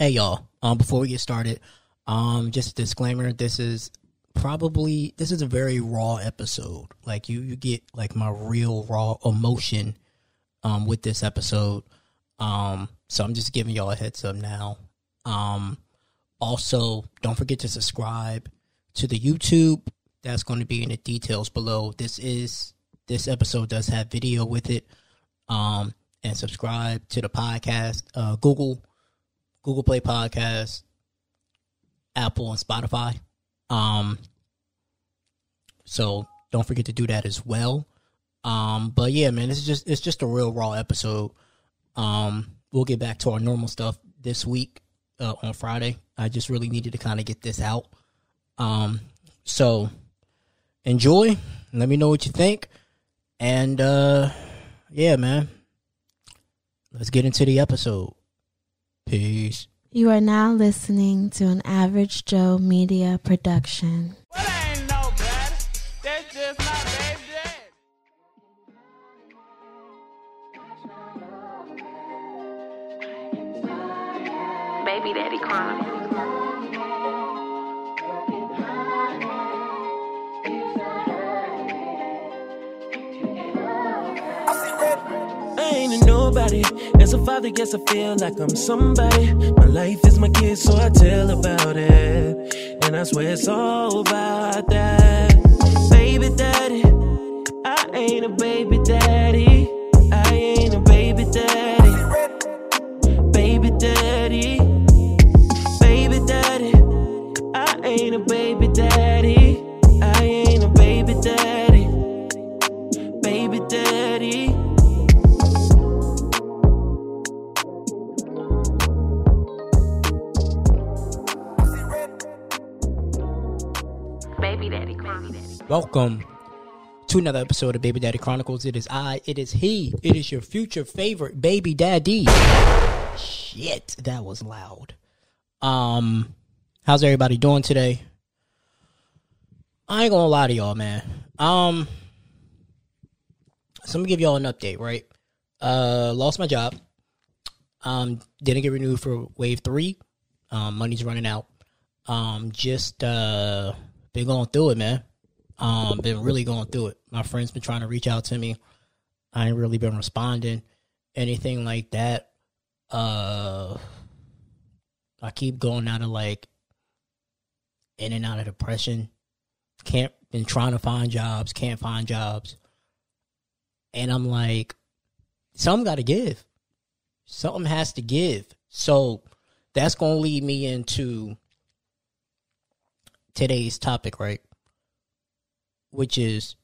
Hey y'all, um, before we get started, um, just a disclaimer, this is probably this is a very raw episode. Like you you get like my real raw emotion um with this episode. Um, so I'm just giving y'all a heads up now. Um also don't forget to subscribe to the YouTube. That's going to be in the details below. This is this episode does have video with it. Um and subscribe to the podcast. Uh Google Google Play Podcast, Apple, and Spotify. Um, so don't forget to do that as well. Um, but yeah, man, it's just it's just a real raw episode. Um, we'll get back to our normal stuff this week uh, on Friday. I just really needed to kind of get this out. Um, so enjoy. Let me know what you think, and uh, yeah, man, let's get into the episode. Peace. You are now listening to an Average Joe Media production. Well, I ain't no better. That's just my baby. Baby Daddy Chronicles. Nobody. As a father, guess I feel like I'm somebody. My life is my kid, so I tell about it. And I swear it's all about that. Baby daddy, I ain't a baby daddy. Welcome to another episode of Baby Daddy Chronicles. It is I, it is he, it is your future favorite baby daddy. Shit, that was loud. Um, how's everybody doing today? I ain't gonna lie to y'all, man. Um, so I'm gonna give y'all an update, right? Uh, lost my job. Um, didn't get renewed for wave three. Um, money's running out. Um, just uh, been going through it, man. Um, been really going through it. My friends been trying to reach out to me. I ain't really been responding, anything like that. Uh, I keep going out of like in and out of depression. Can't been trying to find jobs, can't find jobs, and I'm like, something got to give. Something has to give. So that's gonna lead me into today's topic, right? Which is,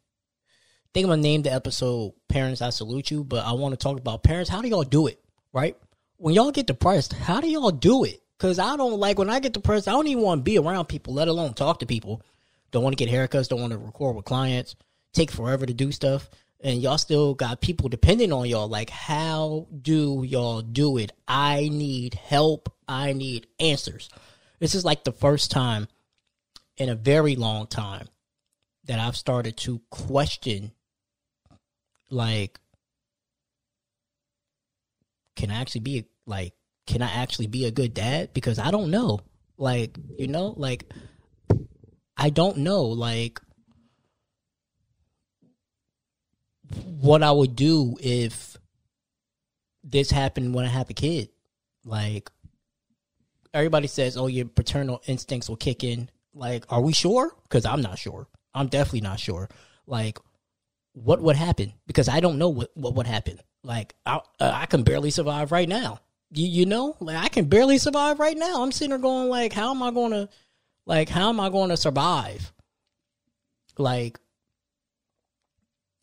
I think I'm gonna name the episode "Parents I Salute You," but I want to talk about parents. How do y'all do it, right? When y'all get depressed, how do y'all do it? Because I don't like when I get depressed. I don't even want to be around people, let alone talk to people. Don't want to get haircuts. Don't want to record with clients. Take forever to do stuff, and y'all still got people depending on y'all. Like, how do y'all do it? I need help. I need answers. This is like the first time in a very long time that I've started to question like can I actually be like can I actually be a good dad? Because I don't know. Like you know like I don't know like what I would do if this happened when I have a kid. Like everybody says oh your paternal instincts will kick in. Like are we sure? Because i'm not sure i'm definitely not sure like what would happen because i don't know what, what would happen. Like I, uh, I can barely survive right now. You, you know? Like i can barely survive right now. I'm sitting there going like how am i going to like how am i going to survive? Like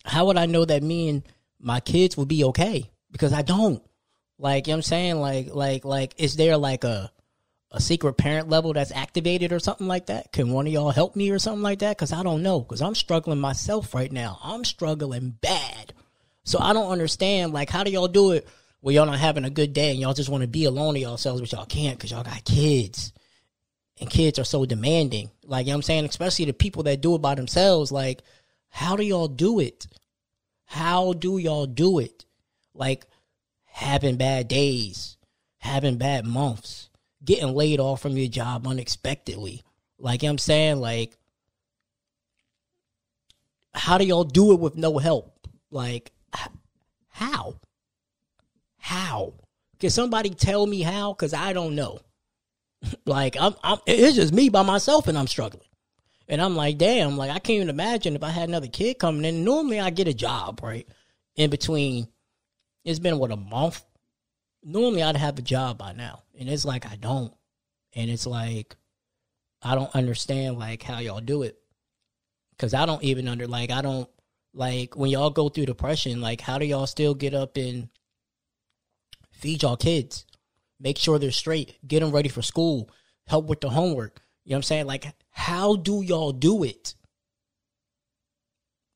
how would i know that me and my kids would be okay? Because i don't. Like you know what i'm saying? Like like like is there like a a secret parent level that's activated or something like that? Can one of y'all help me or something like that? Because I don't know. Because I'm struggling myself right now. I'm struggling bad. So I don't understand. Like, how do y'all do it where y'all not having a good day and y'all just want to be alone to yourselves, but y'all can't because y'all got kids. And kids are so demanding. Like, you know what I'm saying? Especially the people that do it by themselves. Like, how do y'all do it? How do y'all do it? Like, having bad days, having bad months, getting laid off from your job unexpectedly. Like you know I'm saying, like how do y'all do it with no help? Like how? How? Can somebody tell me how? Because I don't know. like I'm, I'm, it's just me by myself, and I'm struggling. And I'm like, damn, like I can't even imagine if I had another kid coming in. Normally, I get a job right in between. It's been what a month. Normally, I'd have a job by now, and it's like I don't. And it's like I don't understand like how y'all do it because I don't even under like I don't like when y'all go through depression. Like, how do y'all still get up and feed y'all kids, make sure they're straight, get them ready for school, help with the homework? You know what I'm saying? Like, how do y'all do it?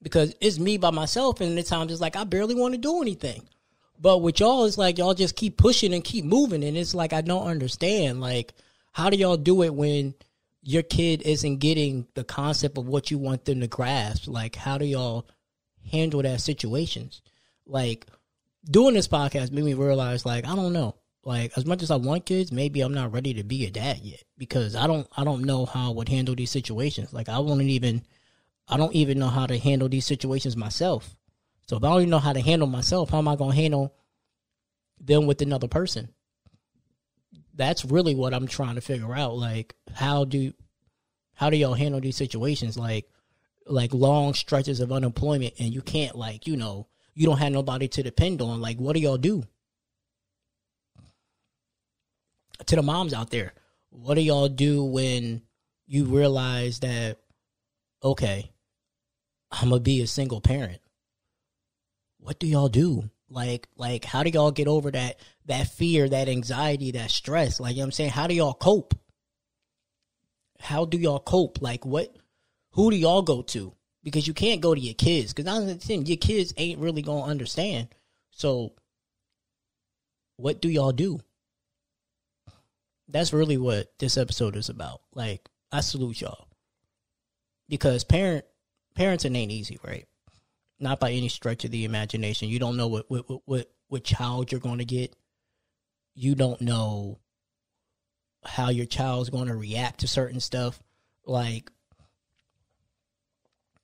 Because it's me by myself, and at times it's like I barely want to do anything. But with y'all, it's like y'all just keep pushing and keep moving, and it's like I don't understand. Like, how do y'all do it when your kid isn't getting the concept of what you want them to grasp? Like, how do y'all handle that situations? Like, doing this podcast made me realize, like, I don't know. Like, as much as I want kids, maybe I'm not ready to be a dad yet because I don't, I don't know how I would handle these situations. Like, I won't even, I don't even know how to handle these situations myself. So if I don't even know how to handle myself, how am I going to handle them with another person? That's really what I'm trying to figure out. Like, how do, how do y'all handle these situations? Like, like long stretches of unemployment and you can't like, you know, you don't have nobody to depend on. Like, what do y'all do? To the moms out there, what do y'all do when you realize that, okay, I'm gonna be a single parent? What do y'all do? Like, like, how do y'all get over that that fear, that anxiety, that stress? Like, you know what I'm saying, how do y'all cope? How do y'all cope? Like, what? Who do y'all go to? Because you can't go to your kids. Because the thing, your kids ain't really gonna understand. So, what do y'all do? That's really what this episode is about. Like, I salute y'all because parent parenting ain't easy, right? Not by any stretch of the imagination. You don't know what what what what child you're going to get. You don't know how your child's going to react to certain stuff. Like,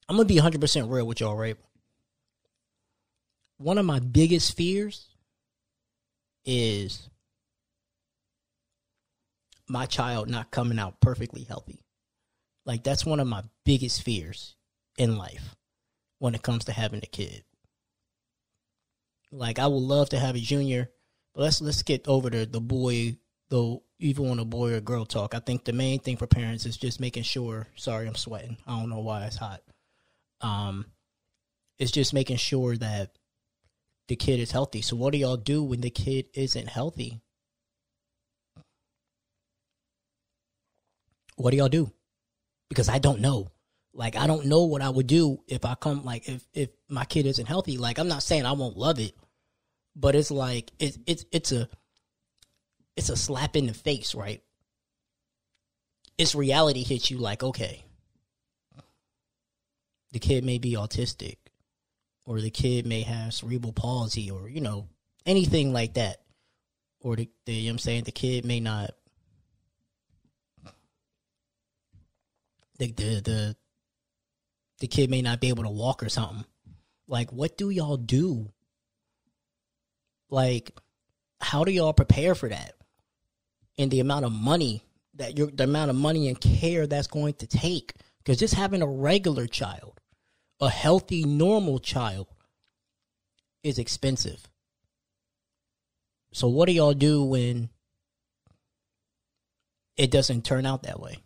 I'm gonna be 100 percent real with y'all, right? One of my biggest fears is my child not coming out perfectly healthy. Like that's one of my biggest fears in life when it comes to having a kid. Like I would love to have a junior, but let's let's get over the the boy the even on a boy or girl talk. I think the main thing for parents is just making sure. Sorry, I'm sweating. I don't know why it's hot. Um, it's just making sure that the kid is healthy. So what do y'all do when the kid isn't healthy? What do y'all do? Because I don't know. Like I don't know what I would do if I come like if if my kid isn't healthy. Like I'm not saying I won't love it, but it's like it's it's it's a it's a slap in the face, right? It's reality hits you like, okay, the kid may be autistic, or the kid may have cerebral palsy, or you know anything like that, or the, the you know I'm saying the kid may not the the the the kid may not be able to walk or something. Like, what do y'all do? Like, how do y'all prepare for that? And the amount of money that you're, the amount of money and care that's going to take. Because just having a regular child, a healthy, normal child, is expensive. So, what do y'all do when it doesn't turn out that way?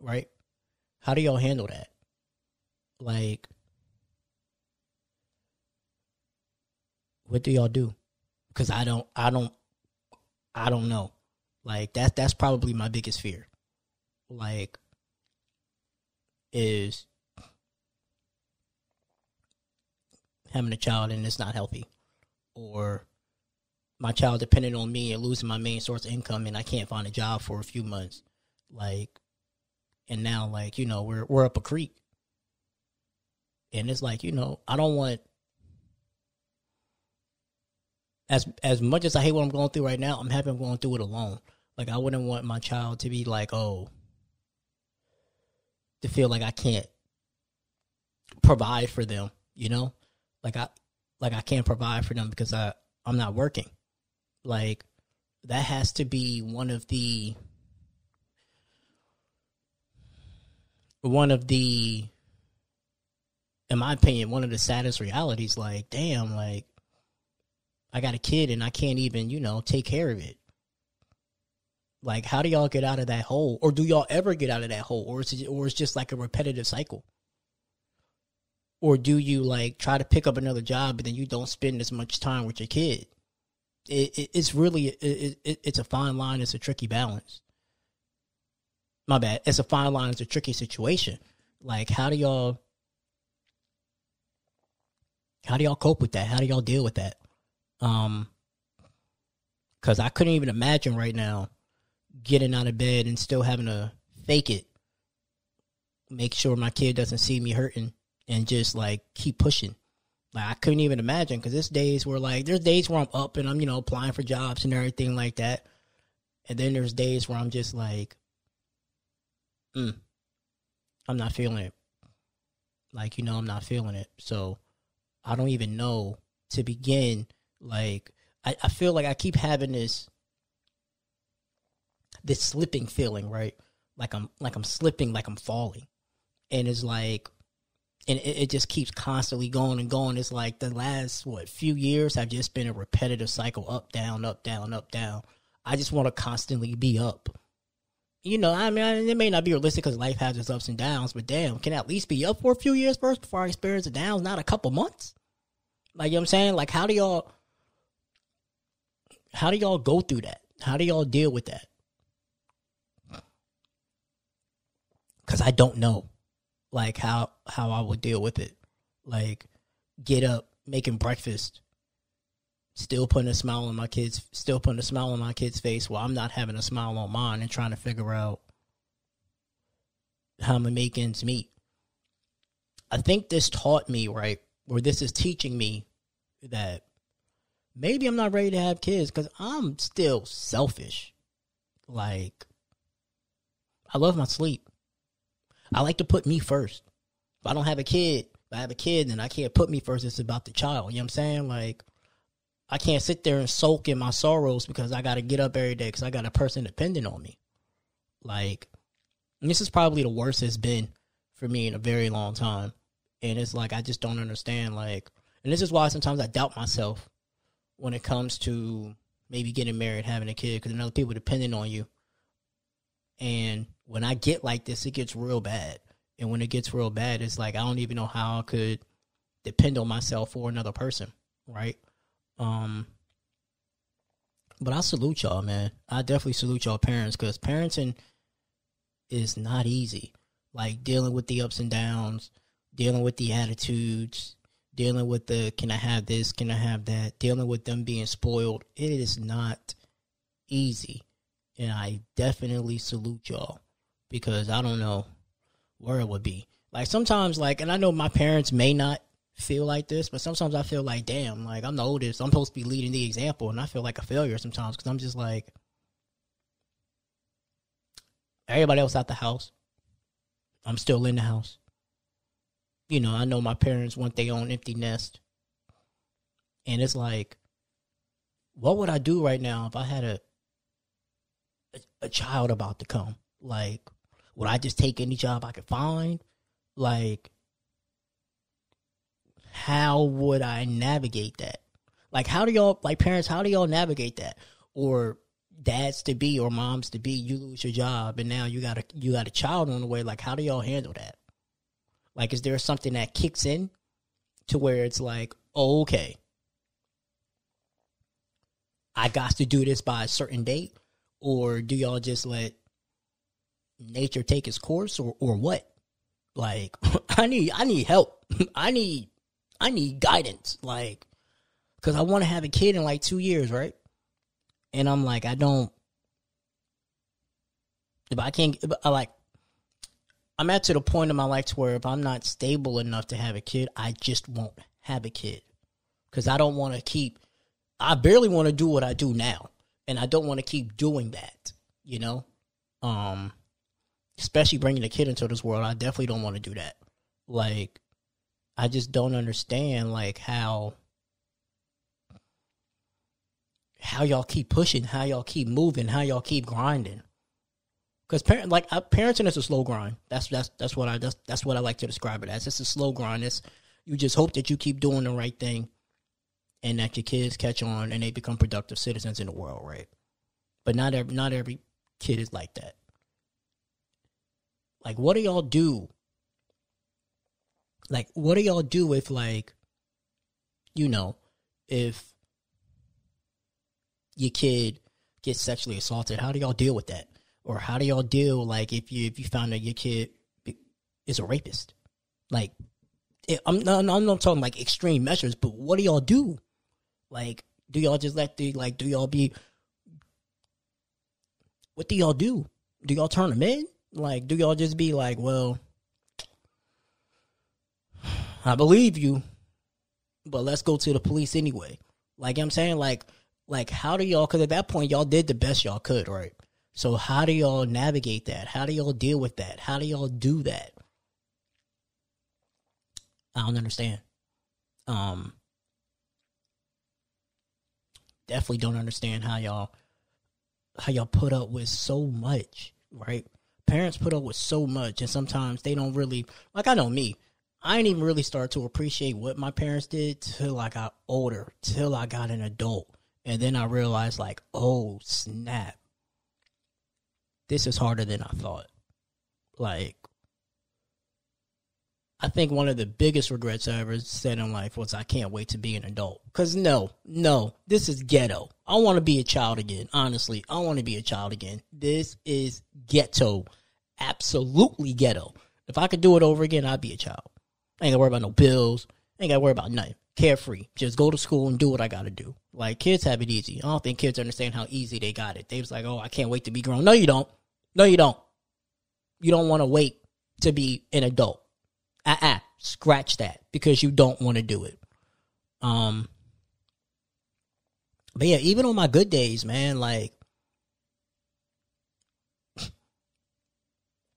Right? How do y'all handle that? Like, what do y'all do? Because I don't, I don't, I don't know. Like that's that's probably my biggest fear. Like, is having a child and it's not healthy, or my child depending on me and losing my main source of income and I can't find a job for a few months. Like, and now like you know we're we're up a creek and it's like you know i don't want as as much as i hate what i'm going through right now i'm happy i'm going through it alone Like I wouldn't want my child to be like, oh, to feel like I can't provide for them, you know? Like I like I can't provide for them because I I'm not working. Like that has to be one of the one of the in my opinion one of the saddest realities like damn like I got a kid and I can't even, you know, take care of it. Like how do y'all get out of that hole or do y'all ever get out of that hole or is it or it's just like a repetitive cycle? Or do you like try to pick up another job but then you don't spend as much time with your kid? It, it, it's really it, it, it's a fine line. It's a tricky balance. My bad. It's a fine line. It's a tricky situation. Like, how do y'all how do y'all cope with that? How do y'all deal with that? Um, because I couldn't even imagine right now getting out of bed and still having to fake it, make sure my kid doesn't see me hurting, and just like keep pushing. Like I couldn't even imagine because there's days where like there's days where I'm up and I'm you know applying for jobs and everything like that, and then there's days where I'm just like, mm, I'm not feeling it. Like you know I'm not feeling it, so I don't even know to begin. Like I, I feel like I keep having this this slipping feeling, right? Like I'm like I'm slipping, like I'm falling, and it's like and it, it, just keeps constantly going and going. It's like the last what few years have just been a repetitive cycle: up, down, up, down, up, down. I just want to constantly be up. You know, I mean, it may not be realistic because life has its ups and downs, but damn, can I at least be up for a few years first before I experience the downs, not a couple months. Like you know what I'm saying? Like how do y'all how do y'all go through that? How do y'all deal with that? Cause I don't know like how how I would deal with it. Like get up, making breakfast, still putting a smile on my kids, still putting a smile on my kid's face while I'm not having a smile on mine and trying to figure out how I'm gonna make ends meet. I think this taught me, right, or this is teaching me that maybe I'm not ready to have kids because I'm still selfish. Like, I love my sleep. I like to put me first. If I don't have a kid, if I have a kid, then I can't put me first. It's about the child. You know what I'm saying? Like, I can't sit there and sulk in my sorrows because I got to get up every day because I got a person dependent on me. Like, this is probably the worst it's been for me in a very long time. And it's like, I just don't understand. Like, and this is why sometimes I doubt myself when it comes to maybe getting married, having a kid, because other people depending on you. And when I get like this, it gets real bad. And when it gets real bad, it's like I don't even know how I could depend on myself for another person, right? Um, but I salute y'all, man. I definitely salute y'all parents because parenting is not easy. Like dealing with the ups and downs, dealing with the attitudes, dealing with the can I have this, can I have that, dealing with them being spoiled. It is not easy. And I definitely salute y'all because I don't know where it would be. Like sometimes, like, and I know my parents may not feel like this, but sometimes I feel like, damn, like I'm the oldest. I'm supposed to be leading the example, and I feel like a failure sometimes because I'm just like, everybody else out the house. I'm still in the house. You know, I know my parents want their own empty nest. And it's like, what would I do right now if I had a, a, a child about to come? Like, would I just take any job I could find? Like, how would I navigate that? Like, how do y'all, like parents, how do y'all navigate that? Or dads to be or moms to be, you lose your job and now you got a you got a child on the way. Like, how do y'all handle that? Like, is there something that kicks in to where it's like, oh, okay, I got to do this by a certain date, or do y'all just let nature take its course or or what? Like I need I need help. I need I need guidance. Like cuz I want to have a kid in like 2 years, right? And I'm like I don't if I can't I like I'm at to the point in my life to where if I'm not stable enough to have a kid, I just won't have a kid. Cuz I don't want to keep I barely want to do what I do now, and I don't want to keep doing that. you know, um, especially bringing a kid into this world. I definitely don't want to do that. Like, I just don't understand like how how y'all keep pushing, how y'all keep moving, how y'all keep grinding. Because parent like uh, parenting is a slow grind. That's that's that's what I that's, that's what I like to describe it as. It's a slow grind. It's you just hope that you keep doing the right thing, and that your kids catch on and they become productive citizens in the world, right? But not every not every kid is like that. Like, what do y'all do? Like, what do y'all do if like, you know, if your kid gets sexually assaulted? How do y'all deal with that? Or how do y'all deal like if you if you found that your kid is a rapist? Like, I'm not I'm not talking like extreme measures, but what do y'all do? Like, do y'all just let the like do y'all be? What do y'all do? Do y'all turn them in? Like, do y'all just be like, well, I believe you, but let's go to the police anyway. Like I'm saying, like, like how do y'all? Because at that point, y'all did the best y'all could, right? So how do y'all navigate that? How do y'all deal with that? How do y'all do that? I don't understand. Um, definitely don't understand how y'all how y'all put up with so much, right? Parents put up with so much, and sometimes they don't really like. I know me. I didn't even really start to appreciate what my parents did till I got older, till I got an adult, and then I realized, like, oh snap, this is harder than I thought. Like, I think one of the biggest regrets I ever said in life was I can't wait to be an adult. Cause no, no, this is ghetto. I want to be a child again. Honestly, I want to be a child again. This is ghetto. Absolutely ghetto. If I could do it over again, I'd be a child. I ain't gotta worry about no bills. I ain't gotta worry about nothing. Carefree. Just go to school and do what I gotta do. Like kids have it easy. I don't think kids understand how easy they got it. They was like, oh, I can't wait to be grown. No, you don't. No, you don't. You don't want to wait to be an adult. Uh-uh. Scratch that because you don't want to do it. Um But yeah, even on my good days, man, like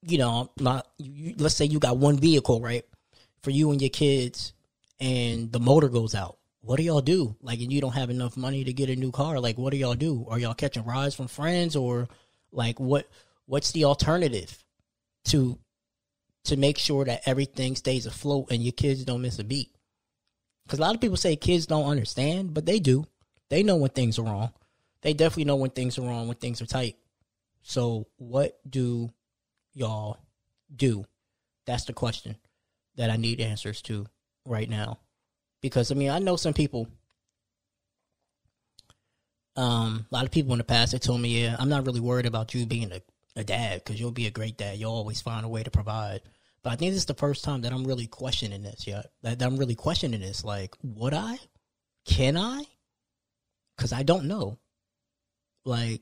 you know, my you, let's say you got one vehicle, right? For you and your kids and the motor goes out. What do y'all do? Like and you don't have enough money to get a new car. Like what do y'all do? Are y'all catching rides from friends or like what what's the alternative to to make sure that everything stays afloat and your kids don't miss a beat. Because a lot of people say kids don't understand, but they do. They know when things are wrong. They definitely know when things are wrong, when things are tight. So, what do y'all do? That's the question that I need answers to right now. Because, I mean, I know some people. Um, a lot of people in the past have told me, "Yeah, I'm not really worried about you being a a dad because you'll be a great dad. You'll always find a way to provide. But I think this is the first time that I'm really questioning this. Yeah, that, that I'm really questioning this. Like, would I? Can I? Because I don't know. Like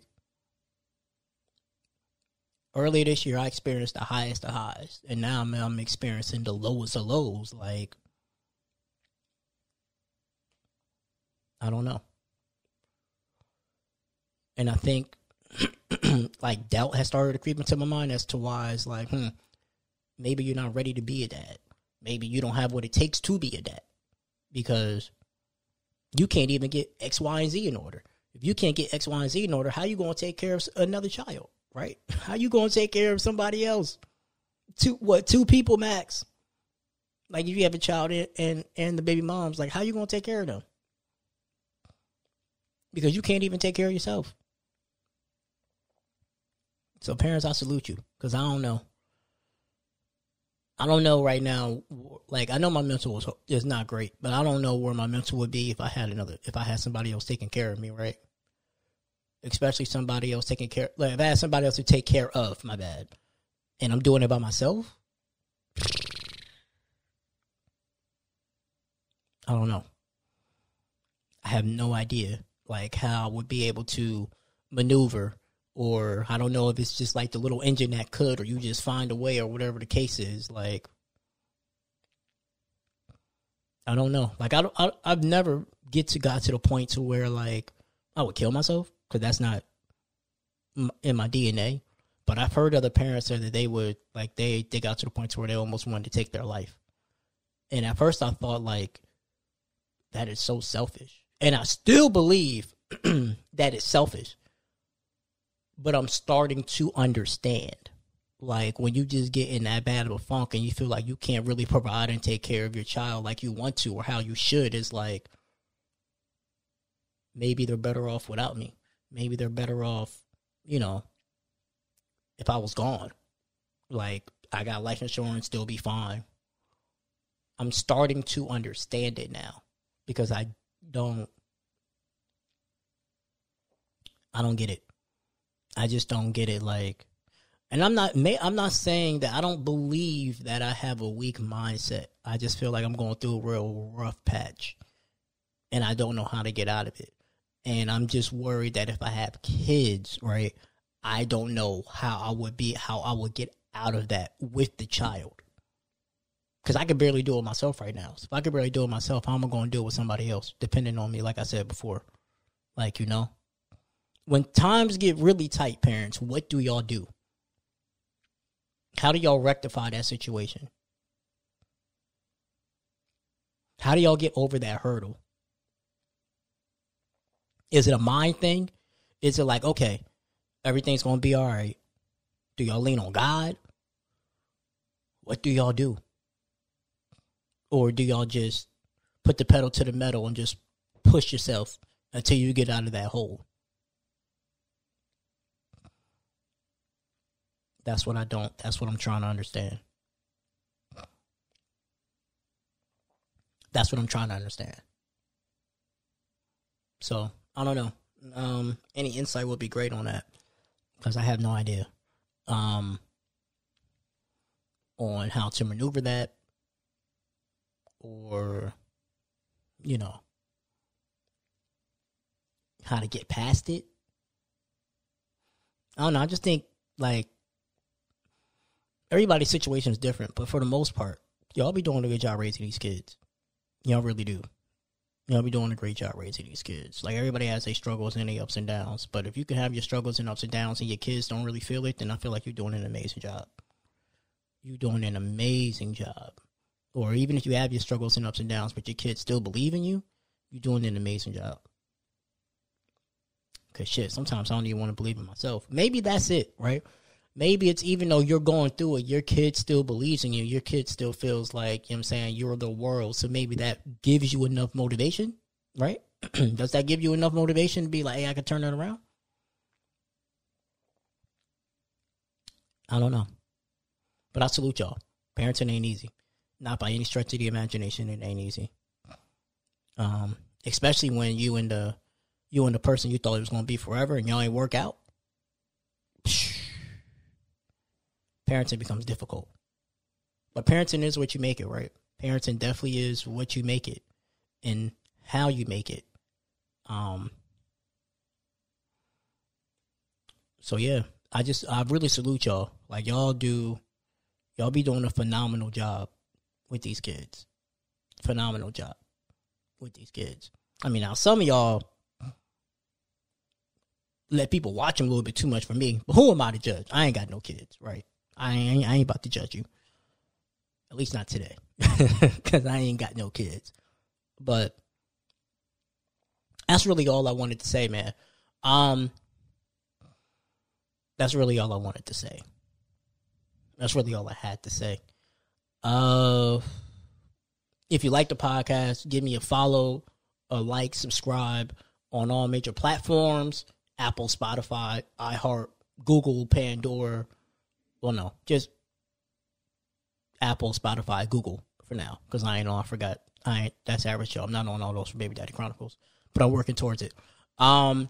earlier this year, I experienced the highest of highs, and now I'm, I'm experiencing the lowest of lows. Like, I don't know. And I think like doubt has started to creep into my mind as to why it's like, hmm, maybe you're not ready to be a dad. Maybe you don't have what it takes to be a dad because you can't even get X, Y, and Z in order. If you can't get X, Y, and Z in order, how you going to take care of another child, right? How you going to take care of somebody else? Two what? Two people max. Like if you have a child and and, the baby mom's like, how you going to take care of them? Because you can't even take care of yourself. So parents, I salute you because I don't know. I don't know right now. Like I know my mental is, is not great, but I don't know where my mental would be if I had another, if I had somebody else taking care of me, right? Especially somebody else taking care. Like if I had somebody else to take care of, my bad, and I'm doing it by myself. I don't know. I have no idea, like how I would be able to maneuver or I don't know if it's just like the little engine that could, or you just find a way, or whatever the case is. Like, I don't know. Like, I, don't, I I've never get to got to the point to where like I would kill myself because that's not in my DNA. But I've heard other parents say that they would like they they got to the point to where they almost wanted to take their life. And at first, I thought like that is so selfish, and I still believe that it's selfish. But I'm starting to understand. Like when you just get in that bad of a funk and you feel like you can't really provide and take care of your child like you want to or how you should is like maybe they're better off without me. Maybe they're better off you know if i was gone. Like i got life insurance still be fine. I'm starting to understand it now because i don't i don't get it i just don't get it like and I'm not I'm not saying that I don't believe that I have a weak mindset. I just feel like I'm going through a real rough patch and I don't know how to get out of it. And I'm just worried that if I have kids, right, I don't know how I would be how I would get out of that with the child. Cuz I can barely do it myself right now. So if I can barely do it myself, how am I going to do it with somebody else depending on me like I said before? Like, you know, when times get really tight, parents, what do y'all do? How do y'all rectify that situation? How do y'all get over that hurdle? Is it a mind thing? Is it like, okay, everything's going to be all right? Do y'all lean on God? What do y'all do? Or do y'all just put the pedal to the metal and just push yourself until you get out of that hole? That's what I don't. That's what I'm trying to understand. That's what I'm trying to understand. So I don't know. Um, any insight would be great on that because I have no idea um, on how to maneuver that or you know how to get past it. I don't know. I just think like everybody's situation is different, but for the most part, y'all be doing a good job raising these kids. Y'all really do. Y'all be doing a great job raising these kids. Like everybody has their struggles and their ups and downs, but if you can have your struggles and ups and downs and your kids don't really feel it, then I feel like you're doing an amazing job. You're doing an amazing job. Or even if you have your struggles and ups and downs, but your kids still believe in you, you're doing an amazing job. Cause shit, sometimes I don't even want to believe in myself. Maybe that's it, right? maybe it's even though you're going through it, your kid still believes in you. Your kid still feels like, you know what I'm saying, you're the world. So maybe that gives you enough motivation, right? Does that give you enough motivation to be like, hey, I can turn it around? I don't know. But I salute y'all. Parenting ain't easy. Not by any stretch of the imagination, it ain't easy. Um, especially when you and the you and the person you thought it was gonna be forever and y'all ain't work out. parenting becomes difficult. But parenting is what you make it, right? Parenting definitely is what you make it and how you make it. Um So yeah, I just I really salute y'all. Like y'all do y'all be doing a phenomenal job with these kids. Phenomenal job with these kids. I mean, now some of y'all let people watch them a little bit too much for me. But who am I to judge? I ain't got no kids, right? I ain't, I ain't about to judge you. At least not today. Because I ain't got no kids. But that's really all I wanted to say, man. Um, that's really all I wanted to say. That's really all I had to say. Uh, if you like the podcast, give me a follow, a like, subscribe on all major platforms: Apple, Spotify, iHeart, Google, Pandora well, no, just Apple, Spotify, Google for now. Because I ain't on. I forgot. I ain't. That's Average Joe. I'm not on all those for Baby Daddy Chronicles, but I'm working towards it. Um,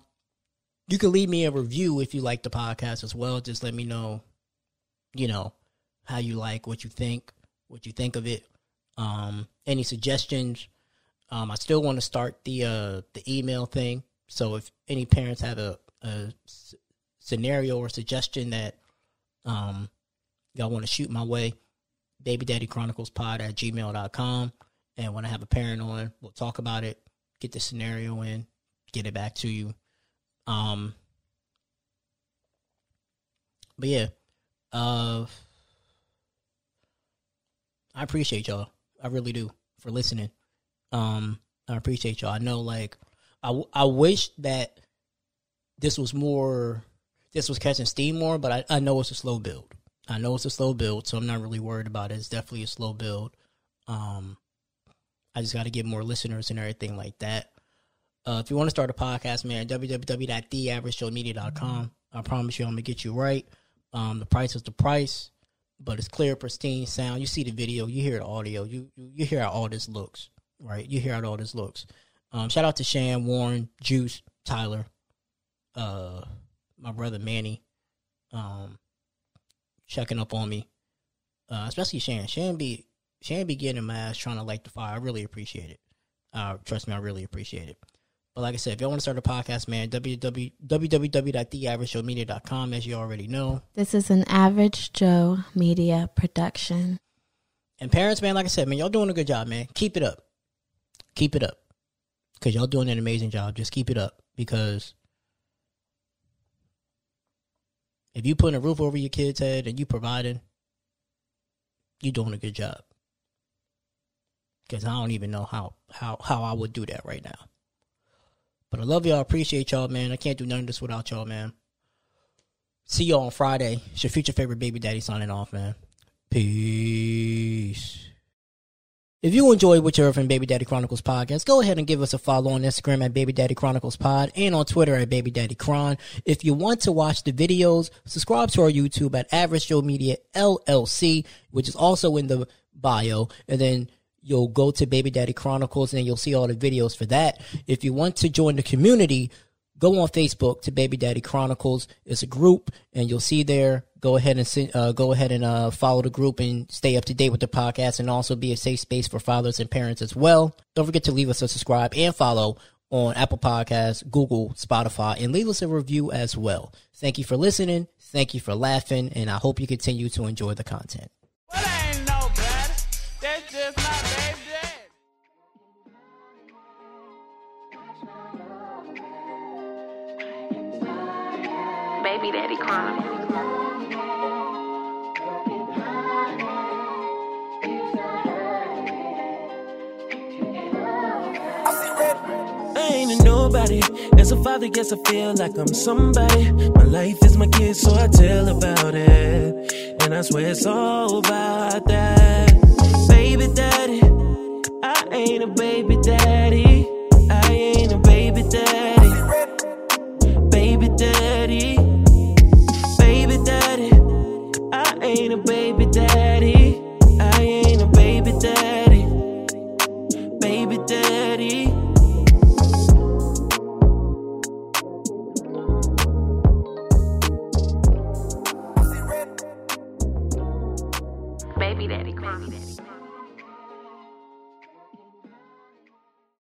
you can leave me a review if you like the podcast as well. Just let me know, you know, how you like, what you think, what you think of it. Um, any suggestions? Um, I still want to start the uh the email thing. So if any parents have a, a scenario or suggestion that um, y'all want to shoot my way, baby daddy chronicles pod at gmail.com. And when I have a parent on, we'll talk about it, get the scenario in, get it back to you. Um, but yeah, uh, I appreciate y'all. I really do for listening. Um, I appreciate y'all. I know, like, I, wish that this was more, this was catching steam more, but I, I know it's a slow build. I know it's a slow build, so I'm not really worried about it. It's definitely a slow build. Um, I just got to get more listeners and everything like that. Uh, if you want to start a podcast, man, www.theaveragejoemedia.com. I promise you, I'm gonna get you right. Um, the price is the price, but it's clear, pristine sound. You see the video, you hear the audio, you you, you hear how all this looks, right? You hear how all this looks. Um, shout out to Shan, Warren, Juice, Tyler, uh, my brother Manny, um, checking up on me, uh, especially Shan. Shan be Shan be getting my ass trying to light the fire. I really appreciate it. Uh, trust me, I really appreciate it. But like I said, if y'all want to start a podcast, man, www, www.theaveragejoemedia.com, as you already know. This is an Average Joe Media production. And parents, man, like I said, man, y'all doing a good job, man. Keep it up. Keep it up. Because y'all doing an amazing job. Just keep it up. Because if you putting a roof over your kid's head and you providing, you doing a good job. Because I don't even know how, how, how I would do that right now. But I love y'all. Appreciate y'all, man. I can't do none of this without y'all, man. See y'all on Friday. It's your future favorite baby daddy signing off, man. Peace. If you enjoyed what you heard from Baby Daddy Chronicles podcast, go ahead and give us a follow on Instagram at Baby Daddy Chronicles Pod and on Twitter at Baby Daddy Chron. If you want to watch the videos, subscribe to our YouTube at Average Joe Media LLC, which is also in the bio. And then you'll go to Baby Daddy Chronicles and you'll see all the videos for that. If you want to join the community, go on Facebook to Baby Daddy Chronicles. It's a group, and you'll see there. Go ahead and uh, go ahead and uh, follow the group and stay up to date with the podcast, and also be a safe space for fathers and parents as well. Don't forget to leave us a subscribe and follow on Apple Podcasts, Google, Spotify, and leave us a review as well. Thank you for listening. Thank you for laughing, and I hope you continue to enjoy the content. Well, Baby Daddy. I ain't nobody. As a father, guess I feel like I'm somebody. My life is my kid, so I tell about it. And I swear it's all about that. Baby daddy, I ain't a baby daddy.